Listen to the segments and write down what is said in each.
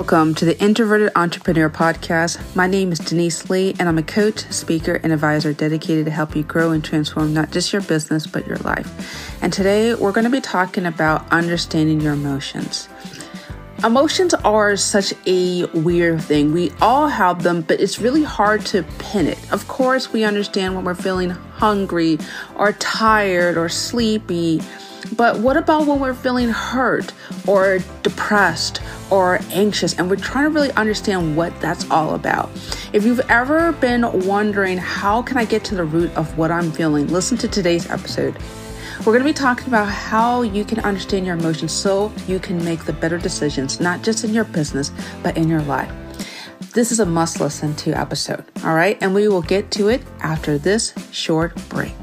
Welcome to the Introverted Entrepreneur Podcast. My name is Denise Lee, and I'm a coach, speaker, and advisor dedicated to help you grow and transform not just your business, but your life. And today we're going to be talking about understanding your emotions. Emotions are such a weird thing. We all have them, but it's really hard to pin it. Of course, we understand when we're feeling hungry or tired or sleepy but what about when we're feeling hurt or depressed or anxious and we're trying to really understand what that's all about? If you've ever been wondering, how can I get to the root of what I'm feeling? Listen to today's episode. We're going to be talking about how you can understand your emotions so you can make the better decisions, not just in your business, but in your life. This is a must listen to episode, all right? And we will get to it after this short break.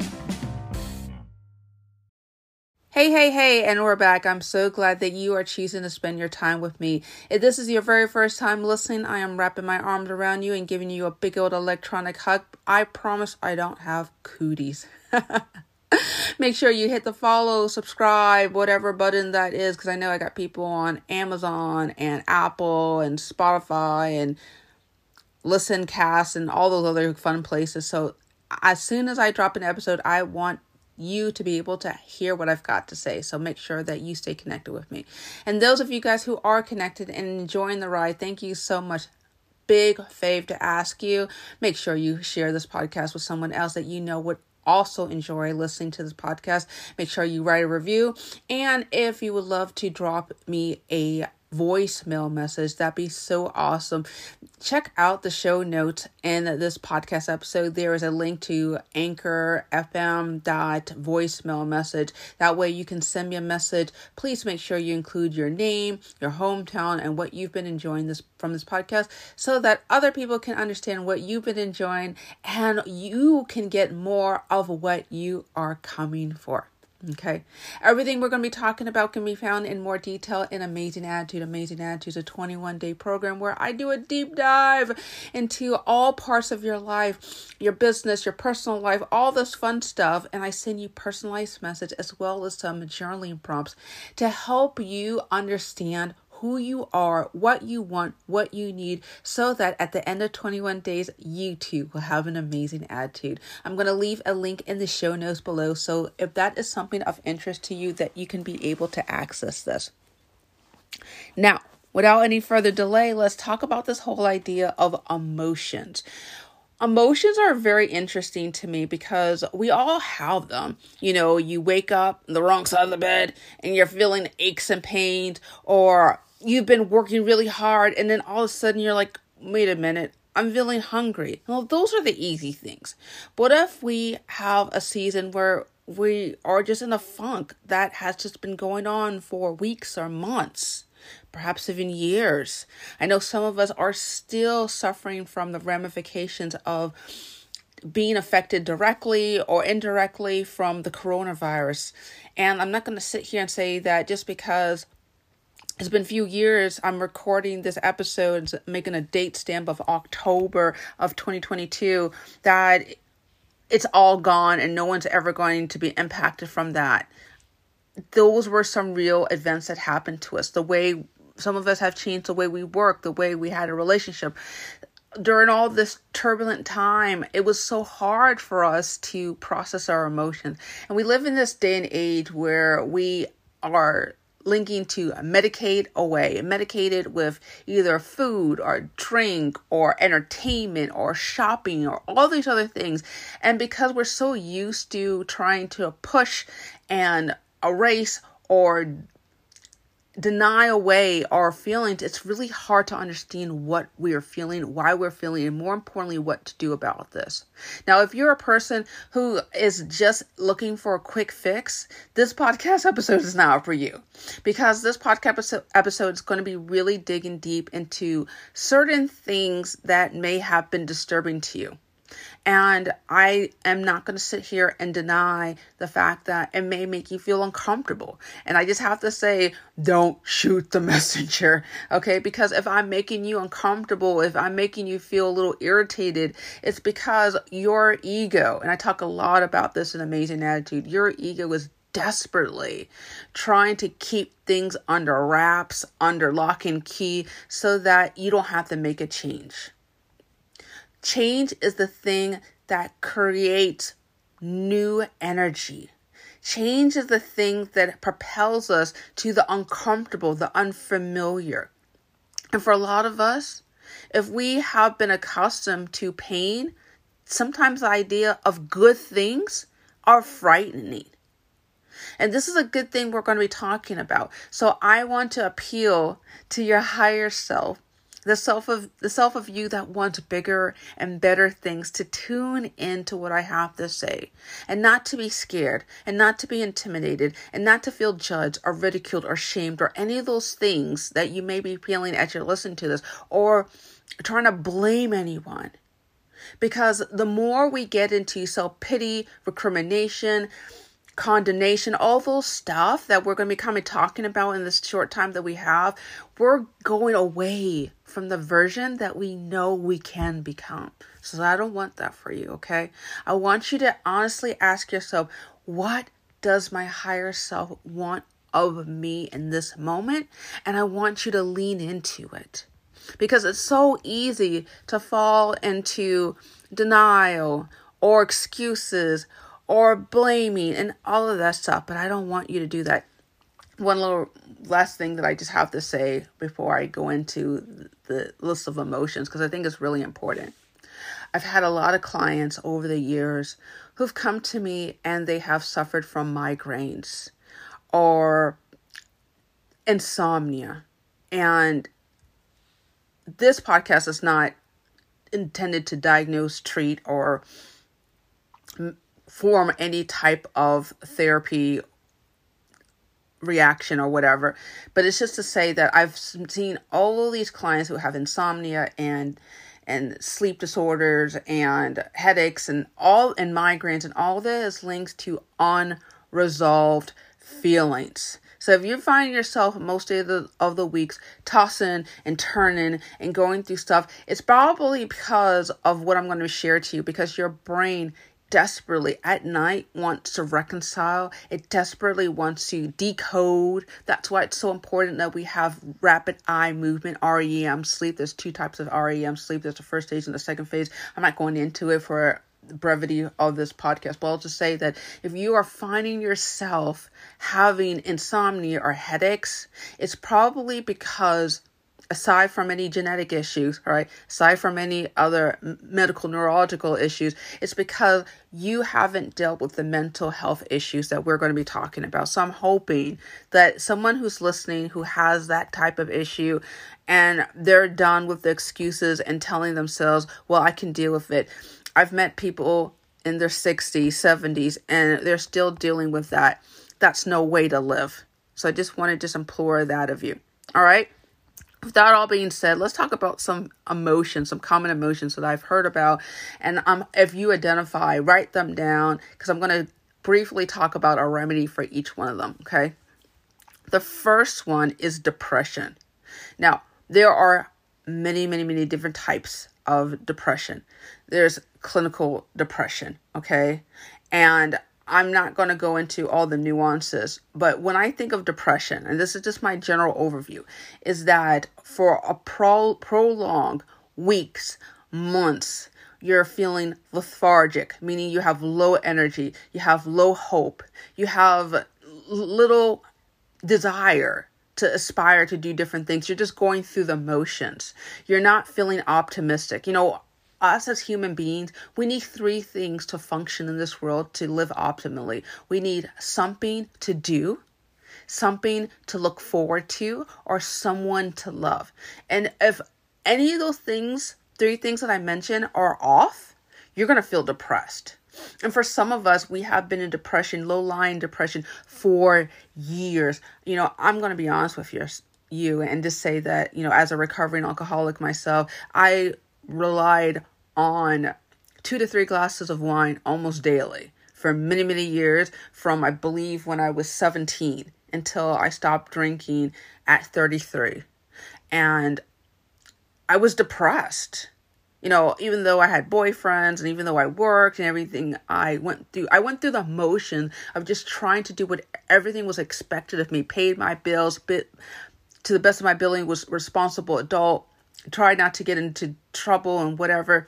Hey, hey, hey, and we're back. I'm so glad that you are choosing to spend your time with me. If this is your very first time listening, I am wrapping my arms around you and giving you a big old electronic hug. I promise I don't have cooties. Make sure you hit the follow, subscribe, whatever button that is, because I know I got people on Amazon and Apple and Spotify and Listen Cast and all those other fun places. So as soon as I drop an episode, I want you to be able to hear what I've got to say. So make sure that you stay connected with me. And those of you guys who are connected and enjoying the ride, thank you so much. Big fave to ask you. Make sure you share this podcast with someone else that you know would also enjoy listening to this podcast. Make sure you write a review. And if you would love to drop me a voicemail message. That'd be so awesome. Check out the show notes in this podcast episode. There is a link to anchor FM dot voicemail message. That way you can send me a message. Please make sure you include your name, your hometown, and what you've been enjoying this from this podcast so that other people can understand what you've been enjoying and you can get more of what you are coming for. Okay. Everything we're going to be talking about can be found in more detail in Amazing Attitude. Amazing Attitude is a 21 day program where I do a deep dive into all parts of your life, your business, your personal life, all this fun stuff. And I send you personalized message as well as some journaling prompts to help you understand who you are, what you want, what you need, so that at the end of 21 days, you too will have an amazing attitude. I'm going to leave a link in the show notes below. So if that is something of interest to you, that you can be able to access this. Now, without any further delay, let's talk about this whole idea of emotions. Emotions are very interesting to me because we all have them. You know, you wake up the wrong side of the bed and you're feeling aches and pains, or you've been working really hard and then all of a sudden you're like, wait a minute, I'm feeling hungry. Well, those are the easy things. What if we have a season where we are just in a funk that has just been going on for weeks or months, perhaps even years? I know some of us are still suffering from the ramifications of being affected directly or indirectly from the coronavirus. And I'm not going to sit here and say that just because it's been a few years. I'm recording this episode making a date stamp of october of 2022 that it's all gone and no one's ever going to be impacted from that. Those were some real events that happened to us. The way some of us have changed the way we work the way we had a relationship. During all this turbulent time, it was so hard for us to process our emotions. And we live in this day and age where we are linking to medicate away, medicated with either food or drink or entertainment or shopping or all these other things. And because we're so used to trying to push and erase or deny away our feelings, it's really hard to understand what we are feeling, why we're feeling, and more importantly, what to do about this. Now, if you're a person who is just looking for a quick fix, this podcast episode is not for you because this podcast episode is going to be really digging deep into certain things that may have been disturbing to you. And I am not going to sit here and deny the fact that it may make you feel uncomfortable. And I just have to say, don't shoot the messenger. Okay. Because if I'm making you uncomfortable, if I'm making you feel a little irritated, it's because your ego, and I talk a lot about this in Amazing Attitude, your ego is desperately trying to keep things under wraps, under lock and key, so that you don't have to make a change. Change is the thing that creates new energy. Change is the thing that propels us to the uncomfortable, the unfamiliar. And for a lot of us, if we have been accustomed to pain, sometimes the idea of good things are frightening. And this is a good thing we're going to be talking about. So I want to appeal to your higher self, the self of the self of you that wants bigger and better things to tune into what I have to say and not to be scared and not to be intimidated and not to feel judged or ridiculed or shamed or any of those things that you may be feeling as you're listening to this or trying to blame anyone. Because the more we get into self pity, recrimination, condemnation, all those stuff that we're going to be coming talking about in this short time that we have, we're going away from the version that we know we can become. So I don't want that for you, okay? I want you to honestly ask yourself, what does my higher self want of me in this moment? And I want you to lean into it because it's so easy to fall into denial or excuses or blaming and all of that stuff. But I don't want you to do that. One little last thing that I just have to say before I go into the list of emotions, because I think it's really important. I've had a lot of clients over the years who've come to me and they have suffered from migraines or insomnia. And this podcast is not intended to diagnose, treat, or form any type of therapy reaction or whatever. But it's just to say that I've seen all of these clients who have insomnia and and sleep disorders and headaches and all and migraines and all this links to unresolved feelings. So if you're finding yourself most of the of the weeks tossing and turning and going through stuff, it's probably because of what I'm going to share to you because your brain desperately at night wants to reconcile. It desperately wants to decode. That's why it's so important that we have rapid eye movement, REM sleep. There's two types of REM sleep. There's the first phase and the second phase. I'm not going into it for brevity of this podcast, but I'll just say that if you are finding yourself having insomnia or headaches, it's probably because aside from any genetic issues, right? Aside from any other medical neurological issues, it's because you haven't dealt with the mental health issues that we're going to be talking about. So I'm hoping that someone who's listening who has that type of issue and they're done with the excuses and telling themselves, well, I can deal with it I've met people in their 60s, 70s, and they're still dealing with that. That's no way to live. So I just want to just implore that of you. All right. With that all being said, let's talk about some emotions, some common emotions that I've heard about. And um, if you identify, write them down because I'm going to briefly talk about a remedy for each one of them. Okay. The first one is depression. Now, there are many, many, many different types of depression. There's clinical depression, okay? And I'm not going to go into all the nuances, but when I think of depression, and this is just my general overview, is that for a pro- prolonged weeks, months, you're feeling lethargic, meaning you have low energy, you have low hope, you have little desire to aspire to do different things. You're just going through the motions. You're not feeling optimistic. You know, us as human beings, we need three things to function in this world to live optimally. We need something to do, something to look forward to, or someone to love. And if any of those things, three things that I mentioned, are off, you're going to feel depressed. And for some of us, we have been in depression, low lying depression for years. You know, I'm going to be honest with you, you and just say that, you know, as a recovering alcoholic myself, I relied on two to three glasses of wine almost daily for many, many years from, I believe, when I was 17 until I stopped drinking at 33. And I was depressed you know, even though I had boyfriends and even though I worked and everything, I went through I went through the motion of just trying to do what everything was expected of me, paid my bills, bit to the best of my ability was responsible adult, tried not to get into trouble and whatever.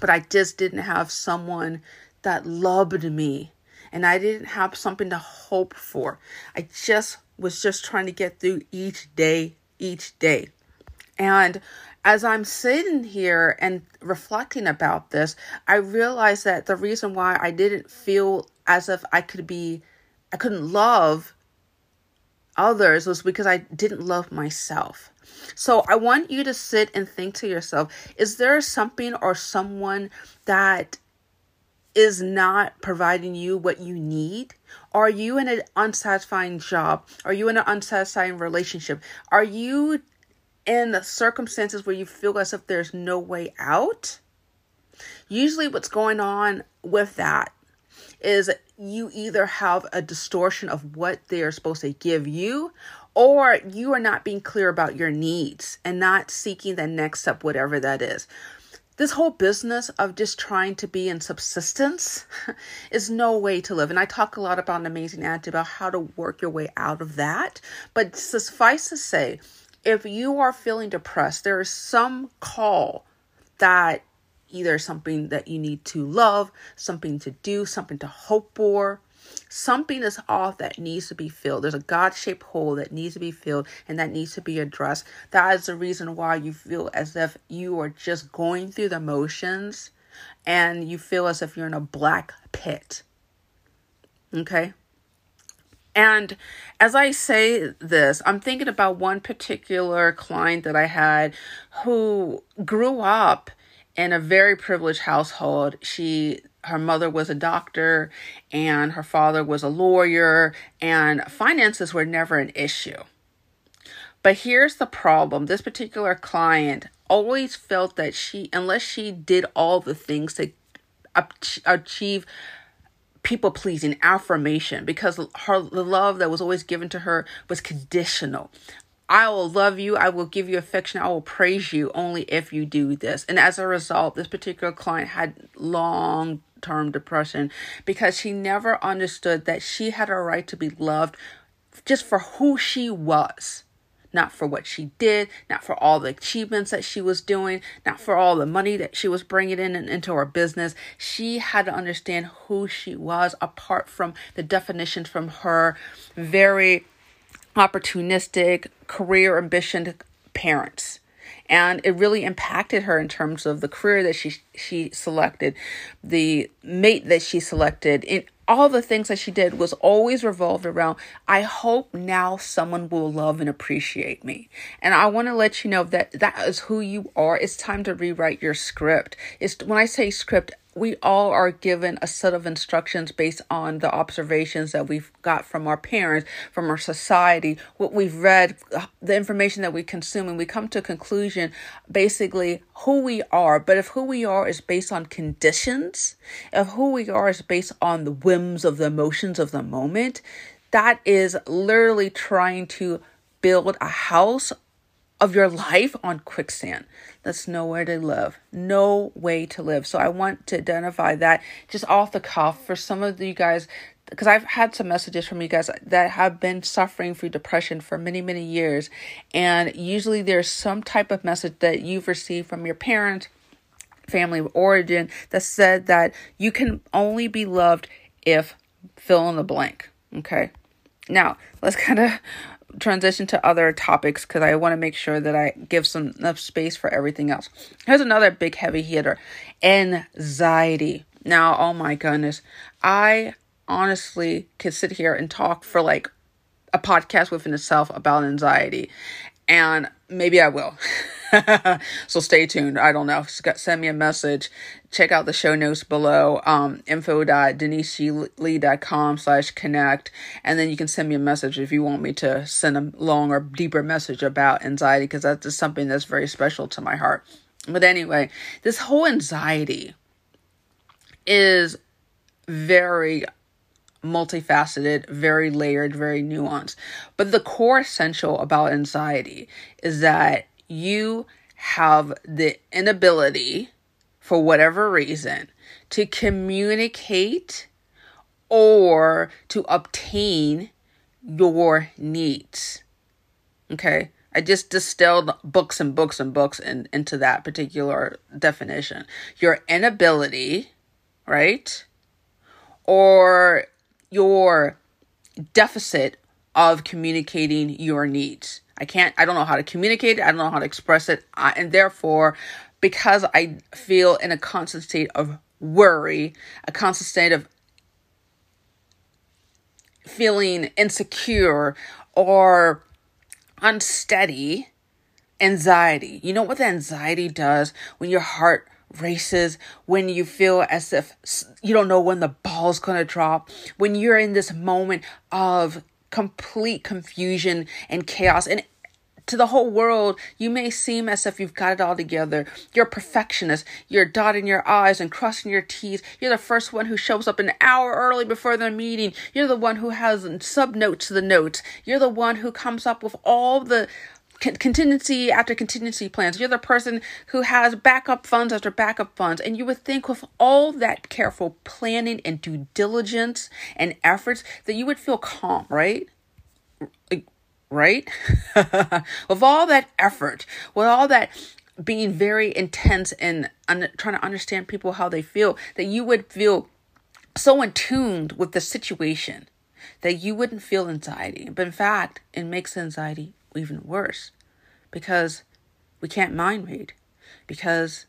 But I just didn't have someone that loved me and I didn't have something to hope for. I just was just trying to get through each day, each day. And as I'm sitting here and reflecting about this, I realized that the reason why I didn't feel as if I could be, I couldn't love others was because I didn't love myself. So I want you to sit and think to yourself is there something or someone that is not providing you what you need? Are you in an unsatisfying job? Are you in an unsatisfying relationship? Are you in circumstances where you feel as if there's no way out? Usually, what's going on with that is you either have a distortion of what they are supposed to give you, or you are not being clear about your needs and not seeking the next step, whatever that is this whole business of just trying to be in subsistence is no way to live. And I talk a lot about an amazing attitude about how to work your way out of that. But suffice to say, if you are feeling depressed, there is some call that either something that you need to love, something to do, something to hope for, Something is off that needs to be filled. There's a God shaped hole that needs to be filled and that needs to be addressed. That is the reason why you feel as if you are just going through the motions and you feel as if you're in a black pit. Okay? And as I say this, I'm thinking about one particular client that I had who grew up in a very privileged household. She her mother was a doctor and her father was a lawyer, and finances were never an issue. But here's the problem this particular client always felt that she, unless she did all the things to achieve people pleasing affirmation because her the love that was always given to her was conditional I will love you. I will give you affection. I will praise you only if you do this. And as a result, this particular client had long term depression because she never understood that she had a right to be loved just for who she was. Not for what she did, not for all the achievements that she was doing, not for all the money that she was bringing in and into her business. She had to understand who she was apart from the definitions from her very opportunistic, career ambition parents. And it really impacted her in terms of the career that she she selected, the mate that she selected, in all the things that she did was always revolved around I hope now someone will love and appreciate me. And I want to let you know that that is who you are. It's time to rewrite your script. It's when I say script, we all are given a set of instructions based on the observations that we've got from our parents, from our society, what we've read, the information that we consume, and we come to a conclusion basically who we are. But if who we are is based on conditions, if who we are is based on the whims of the emotions of the moment, that is literally trying to build a house of your life on quicksand. That's nowhere to live. No way to live. So I want to identify that just off the cuff for some of you guys because I've had some messages from you guys that have been suffering through depression for many, many years. And usually there's some type of message that you've received from your parents, family of origin, that said that you can only be loved if fill in the blank. Okay. Now, let's kind of transition to other topics because I want to make sure that I give some enough space for everything else. Here's another big heavy hitter anxiety. Now, oh my goodness, I honestly could sit here and talk for like a podcast within itself about anxiety, and maybe I will. so stay tuned. I don't know. Send me a message. Check out the show notes below. Um, info.deniseglee.com slash connect. And then you can send me a message if you want me to send a long or deeper message about anxiety because that's just something that's very special to my heart. But anyway, this whole anxiety is very multifaceted, very layered, very nuanced. But the core essential about anxiety is that you have the inability, for whatever reason, to communicate or to obtain your needs. Okay. I just distilled books and books and books in, into that particular definition. Your inability, right? Or your deficit of communicating your needs. I can't, I don't know how to communicate it, I don't know how to express it. I, and therefore, because I feel in a constant state of worry, a constant state of feeling insecure or unsteady, anxiety. You know what the anxiety does when your heart races, when you feel as if you don't know when the ball's going to drop, when you're in this moment of complete confusion and chaos and to the whole world, you may seem as if you've got it all together. You're a perfectionist. You're dotting your I's and crossing your T's. You're the first one who shows up an hour early before the meeting. You're the one who has sub notes to the notes. You're the one who comes up with all the contingency after contingency plans. You're the person who has backup funds after backup funds. And you would think with all that careful planning and due diligence and efforts that you would feel calm, right? right? with all that effort, with all that being very intense and un- trying to understand people how they feel, that you would feel so in tuned with the situation that you wouldn't feel anxiety. But in fact, it makes anxiety even worse because we can't mind read, because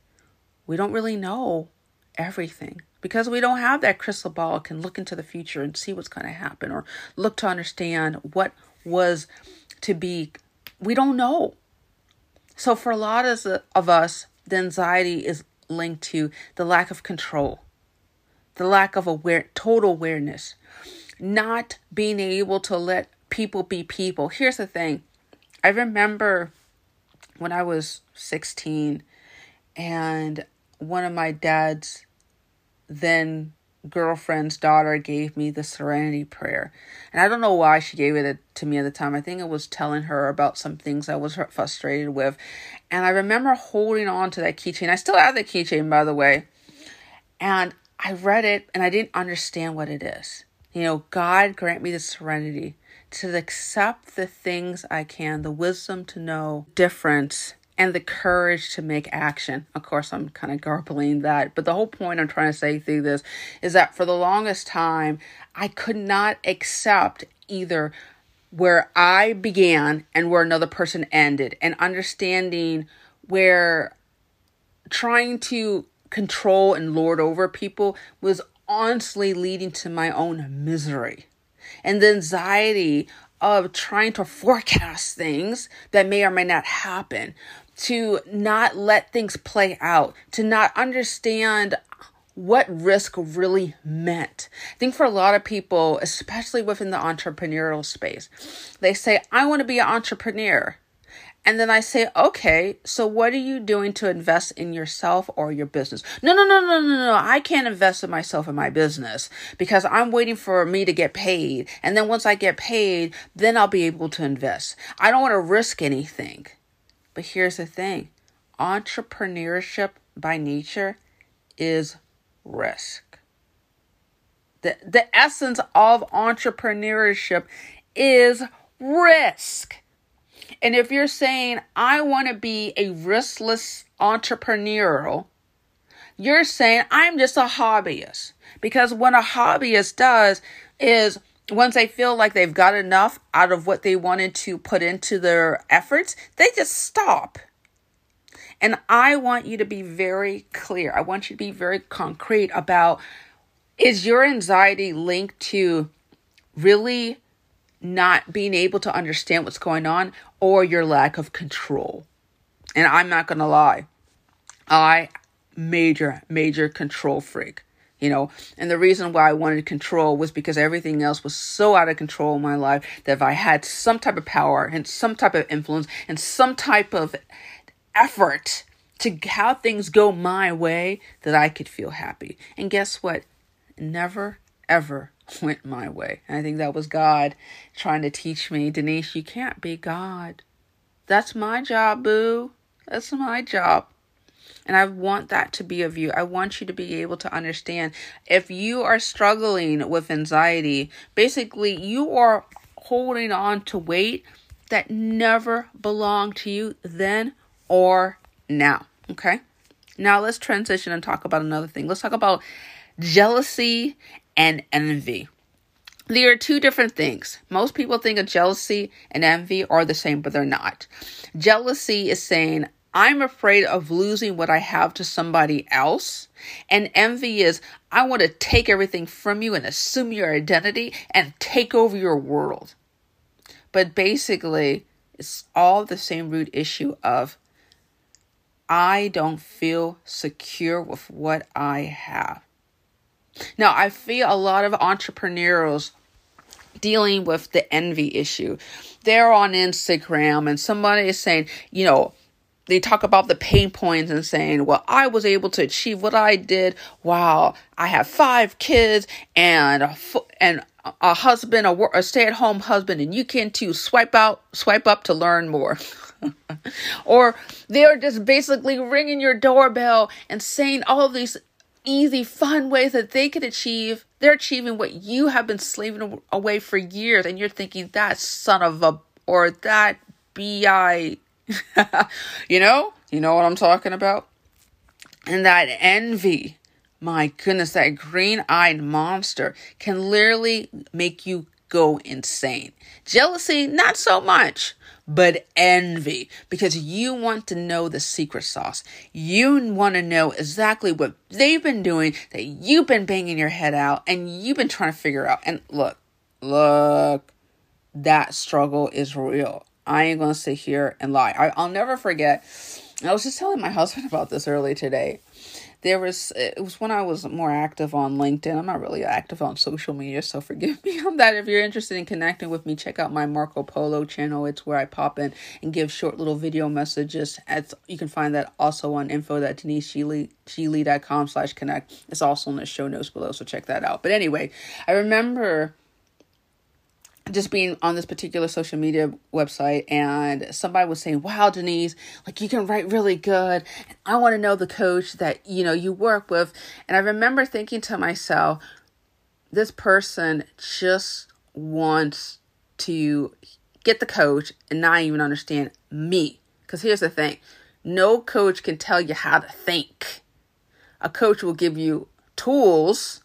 we don't really know everything because we don't have that crystal ball can look into the future and see what's going to happen or look to understand what was to be. We don't know. So for a lot of, us the anxiety is linked to the lack of control the lack of aware total awareness not being able to let people be people. Here's the thing i remember when i was 16 and one of my dad's then girlfriend's daughter gave me the serenity prayer. And I don't know why she gave it to me at the time. I think it was telling her about some things I was frustrated with. And I remember holding on to that keychain. I still have the keychain, by the way. And I read it and I didn't understand what it is. You know, God grant me the serenity to accept the things I can, the wisdom to know difference and the courage to make action. Of course, I'm kind of garbling that, but the whole point I'm trying to say through this is that for the longest time, I could not accept either where I began and where another person ended, and understanding where trying to control and lord over people was honestly leading to my own misery. And the anxiety of trying to forecast things that may or may not happen, to not let things play out, to not understand what risk really meant. I think for a lot of people, especially within the entrepreneurial space, they say, I want to be an entrepreneur. And then I say, okay, so what are you doing to invest in yourself or your business? No, no, no, no, no, no. I can't invest in myself and my business because I'm waiting for me to get paid. And then once I get paid, then I'll be able to invest. I don't want to risk anything. But here's the thing entrepreneurship by nature is risk. The, the essence of entrepreneurship is risk. And if you're saying, I want to be a riskless entrepreneurial, you're saying, I'm just a hobbyist. Because what a hobbyist does is once they feel like they've got enough out of what they wanted to put into their efforts, they just stop. And I want you to be very clear. I want you to be very concrete about is your anxiety linked to really not being able to understand what's going on or your lack of control? And I'm not going to lie. I major major control freak you know and the reason why i wanted control was because everything else was so out of control in my life that if i had some type of power and some type of influence and some type of effort to have things go my way that i could feel happy and guess what never ever went my way and i think that was god trying to teach me denise you can't be god that's my job boo That's my job. And I want that to be of you. I want you to be able to understand if you are struggling with anxiety, basically, you are holding on to weight that never belonged to you then or now. Okay? Now let's transition and talk about another thing. Let's talk about jealousy and envy. They are two different things. Most people think of jealousy and envy are the same, but they're not. Jealousy is saying, I'm afraid of losing what I have to somebody else. And envy is, I want to take everything from you and assume your identity and take over your world. But basically, it's all the same root issue of, I don't feel secure with what I have. Now, I feel a lot of entrepreneurs dealing with the envy issue. They're on Instagram and somebody is saying, you know, they talk about the pain points and saying, well, I was able to achieve what I did. Wow. I have five kids and, a, and a husband, a, a stay at home husband, and you can too. Swipe out, swipe up to learn more. or they're just basically ringing your doorbell and saying all these easy, fun ways that they could achieve. They're achieving what you have been slaving away for years, and you're thinking that son of a or that bi you know? You know what I'm talking about? And that envy, my goodness, that green eyed monster can literally make you go insane. Jealousy, not so much, but envy, because you want to know the secret sauce. You want to know exactly what they've been doing that you've been banging your head out and you've been trying to figure out. And look, look, that struggle is real. I ain't gonna sit here and lie. I, I'll never forget. I was just telling my husband about this early today. There was it was when I was more active on LinkedIn. I'm not really active on social media, so forgive me on that. If you're interested in connecting with me, check out my Marco Polo channel. It's where I pop in and give short little video messages. At you can find that also on info at deniseglee.com slash connect. It's also in the show notes below, so check that out. But anyway, I remember just being on this particular social media website and somebody was saying wow denise like you can write really good i want to know the coach that you know you work with. And i remember thinking to myself this person just wants to get the coach and not even understand me. Because here's the thing no coach can tell you how to think. A coach will give you tools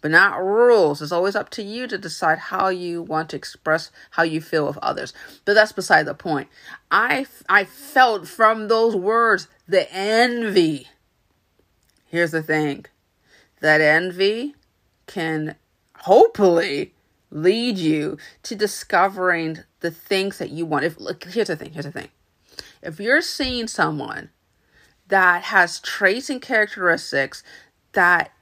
but not rules. It's always up to you to decide how you want to express how you feel with others. But that's beside the point. I I felt from those words the envy. Here's the thing. That envy can hopefully lead you to discovering the things that you want. If look, here's the thing, here's the thing. If you're seeing someone that has traits and characteristics that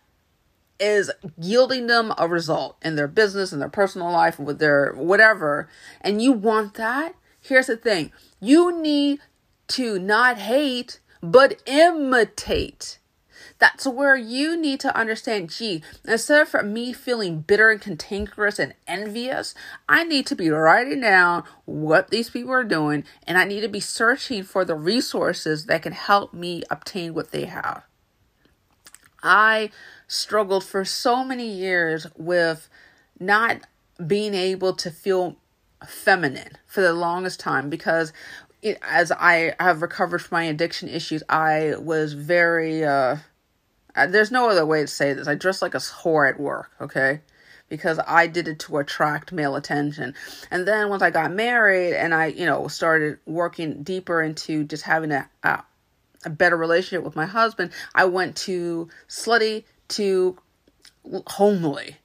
is yielding them a result in their business in their personal life with their whatever. And you want that? Here's the thing. You need to not hate but imitate. That's where you need to understand gee instead of me feeling bitter and cantankerous and envious i need to be writing down what these people are doing and i need to be searching for the resources that can help me obtain what they have. I struggled for so many years with not being able to feel feminine for the longest time because it, as I have recovered from my addiction issues, I was very, uh, uh, there's no other way to say this. I dressed like a whore at work, okay? Because I did it to attract male attention. And then once I got married and I, you know, started working deeper into just having a, a, a better relationship with my husband, I went to slutty to homely.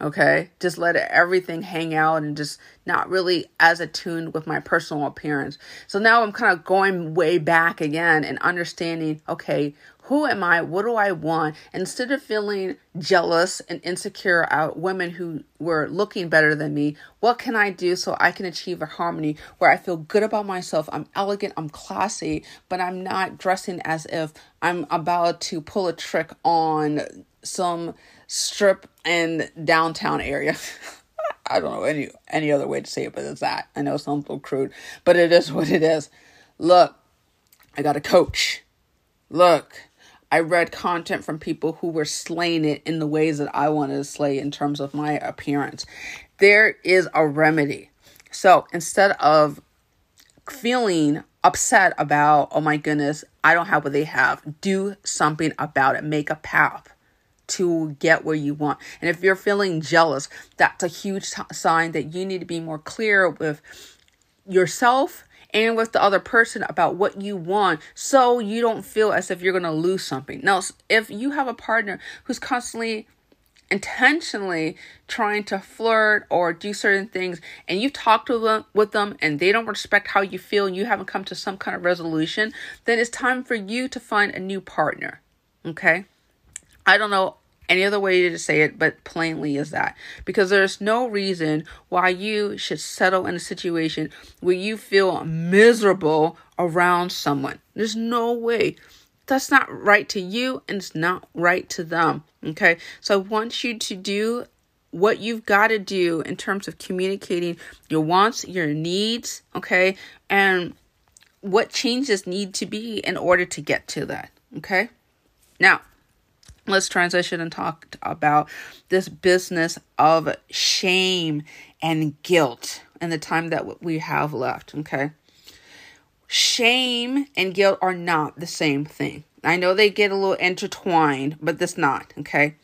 Okay, just let everything hang out and just not really as attuned with my personal appearance. So now I'm kind of going way back again and understanding okay, who am I? What do I want? Instead of feeling jealous and insecure at women who were looking better than me, what can I do so I can achieve a harmony where I feel good about myself? I'm elegant, I'm classy, but I'm not dressing as if I'm about to pull a trick on some strip in downtown area. I don't know any any other way to say it, but it's that. I know it's a little crude, but it is what it is. Look, I got a coach. Look, I read content from people who were slaying it in the ways that I wanted to slay in terms of my appearance. There is a remedy. So instead of feeling upset about, oh my goodness, I don't have what they have, do something about it. Make a path to get where you want. And if you're feeling jealous, that's a huge t- sign that you need to be more clear with yourself and with the other person about what you want so you don't feel as if you're going to lose something. Now, if you have a partner who's constantly intentionally trying to flirt or do certain things and you've talked to them with them and they don't respect how you feel and you haven't come to some kind of resolution, then it's time for you to find a new partner. Okay? I don't know any other way to say it, but plainly is that. Because there's no reason why you should settle in a situation where you feel miserable around someone. There's no way. That's not right to you and it's not right to them. Okay. So I want you to do what you've got to do in terms of communicating your wants, your needs, okay, and what changes need to be in order to get to that. Okay. Now, let's transition and talk about this business of shame and guilt and the time that we have left. Okay. Shame and guilt are not the same thing. I know they get a little intertwined, but that's not. Okay.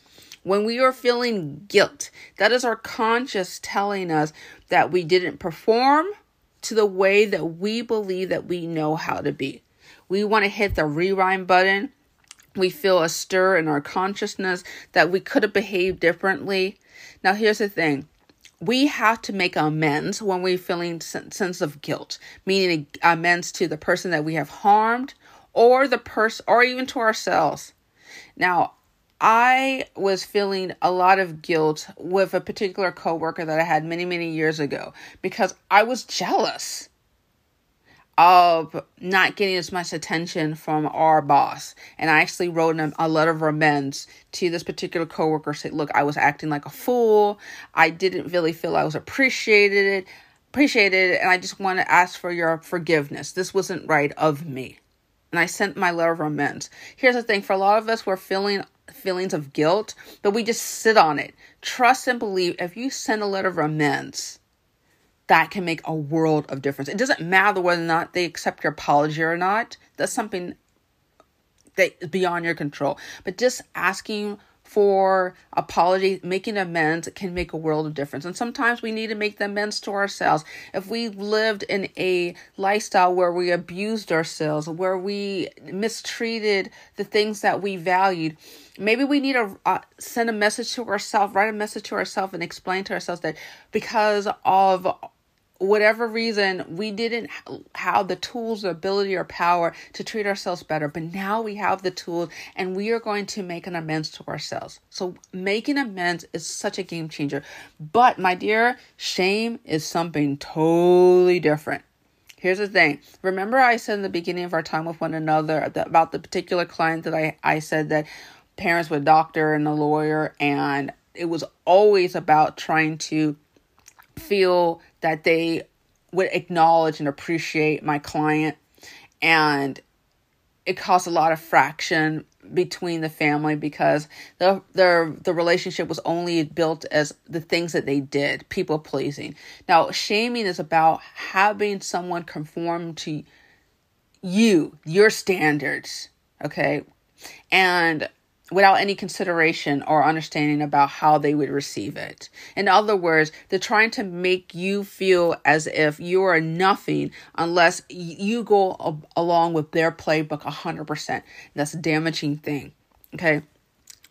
When we are feeling guilt, that is our conscious telling us that we didn't perform to the way that we believe that we know how to be. We want to hit the rewind button we feel a stir in our consciousness that we could have behaved differently. Now, here's the thing we have to make amends when we're feeling sense of guilt, meaning amends to the person that we have harmed or the person or even to ourselves. Now, I was feeling a lot of guilt with a particular coworker that I had many, many years ago because I was jealous of not getting as much attention from our boss. And I actually wrote a letter of amends to this particular coworker. Said, "Look, I was acting like a fool. I didn't really feel I was appreciated, appreciated, and I just want to ask for your forgiveness. This wasn't right of me." And I sent my letter of amends. Here's the thing: for a lot of us, we're feeling feelings of guilt, but we just sit on it. Trust and believe. If you send a letter of amends that can make a world of difference. It doesn't matter whether or not they accept your apology or not. That's something that is beyond your control. But just asking for apology, making amends can make a world of difference. And sometimes we need to make the amends to ourselves. If we lived in a lifestyle where we abused ourselves, where we mistreated the things that we valued, maybe we need to uh, send a message to ourselves, write a message to ourselves, and explain to ourselves that because of whatever reason, we didn't have the tools, the ability, or power to treat ourselves better. But now we have the tools and we are going to make an amends to ourselves. So making amends is such a game changer. But my dear, shame is something totally different. Here's the thing. Remember, I said in the beginning of our time with one another about the particular client that I, I said that parents were doctor and a lawyer, and it was always about trying to feel that they would acknowledge and appreciate my client and it caused a lot of fraction between the family because the the the relationship was only built as the things that they did, people pleasing. Now, shaming is about having someone conform to you, your standards, okay? And without any consideration or understanding about how they would receive it. In other words, they're trying to make you feel as if you are nothing unless you go along with their playbook 100%. That's a damaging thing. Okay.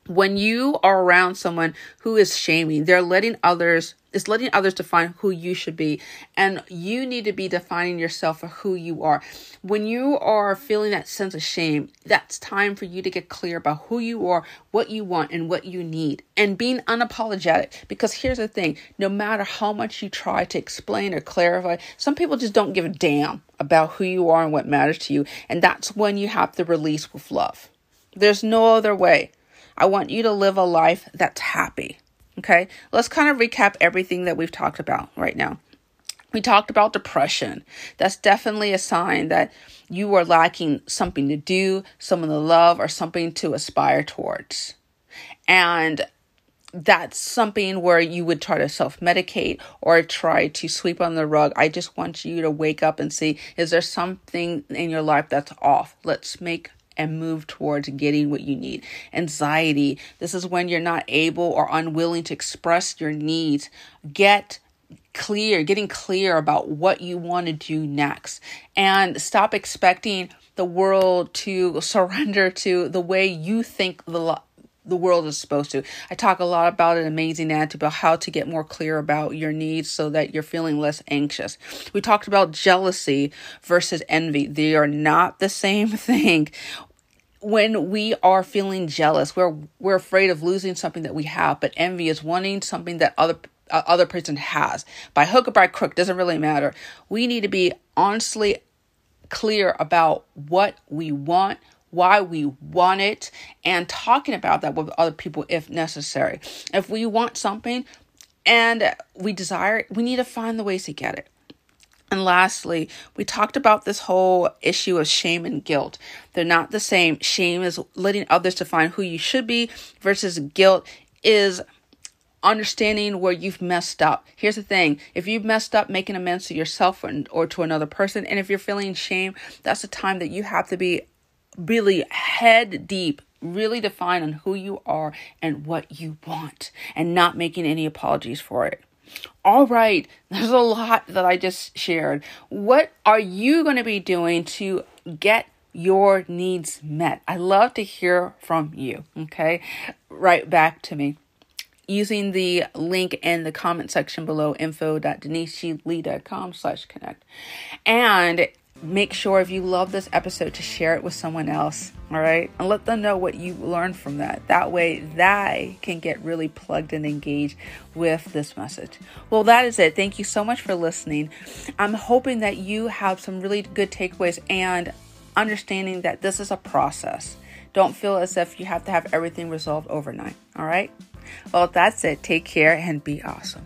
When you are around someone who is shaming, they're letting others it's letting others define who you should be. And you need to be defining yourself for who you are. When you are feeling that sense of shame, that's time for you to get clear about who you are, what you want, and what you need. And being unapologetic. Because here's the thing no matter how much you try to explain or clarify, some people just don't give a damn about who you are and what matters to you. And that's when you have to release with love. There's no other way. I want you to live a life that's happy. Okay, let's kind of recap everything that we've talked about right now. We talked about depression. That's definitely a sign that you are lacking something to do, someone to love, or something to aspire towards. And that's something where you would try to self medicate or try to sweep on the rug. I just want you to wake up and see is there something in your life that's off? Let's make and move towards getting what you need. Anxiety, this is when you're not able or unwilling to express your needs. Get clear, getting clear about what you want to do next, and stop expecting the world to surrender to the way you think the the world is supposed to. I talk a lot about an amazing attitude about how to get more clear about your needs so that you're feeling less anxious. We talked about jealousy versus envy. They are not the same thing. When we are feeling jealous, we're we're afraid of losing something that we have, but envy is wanting something that other uh, other person has. By hook or by crook doesn't really matter. We need to be honestly clear about what we want, why we want it, and talking about that with other people if necessary. If we want something and we desire it, we need to find the ways to get it. And lastly, we talked about this whole issue of shame and guilt. They're not the same. Shame is letting others define who you should be, versus guilt is understanding where you've messed up. Here's the thing if you've messed up, making amends to yourself or, or to another person, and if you're feeling shame, that's the time that you have to be really head deep, really define on who you are and what you want, and not making any apologies for it. All right, there's a lot that I just shared. What are you going to be doing to get your needs met? I love to hear from you. Okay, right back to me using the link in the comment section below info.deniseglee.com slash connect. And make sure if you love this episode to share it with someone else all right? And let them know what you learned from that. That way they can get really plugged and engaged with this message. Well that is it. Thank you so much for listening. I'm hoping that you have some really good takeaways and understanding that this is a process. Don't feel as if you have to have everything resolved overnight all right? Well, that's it. Take care and be awesome.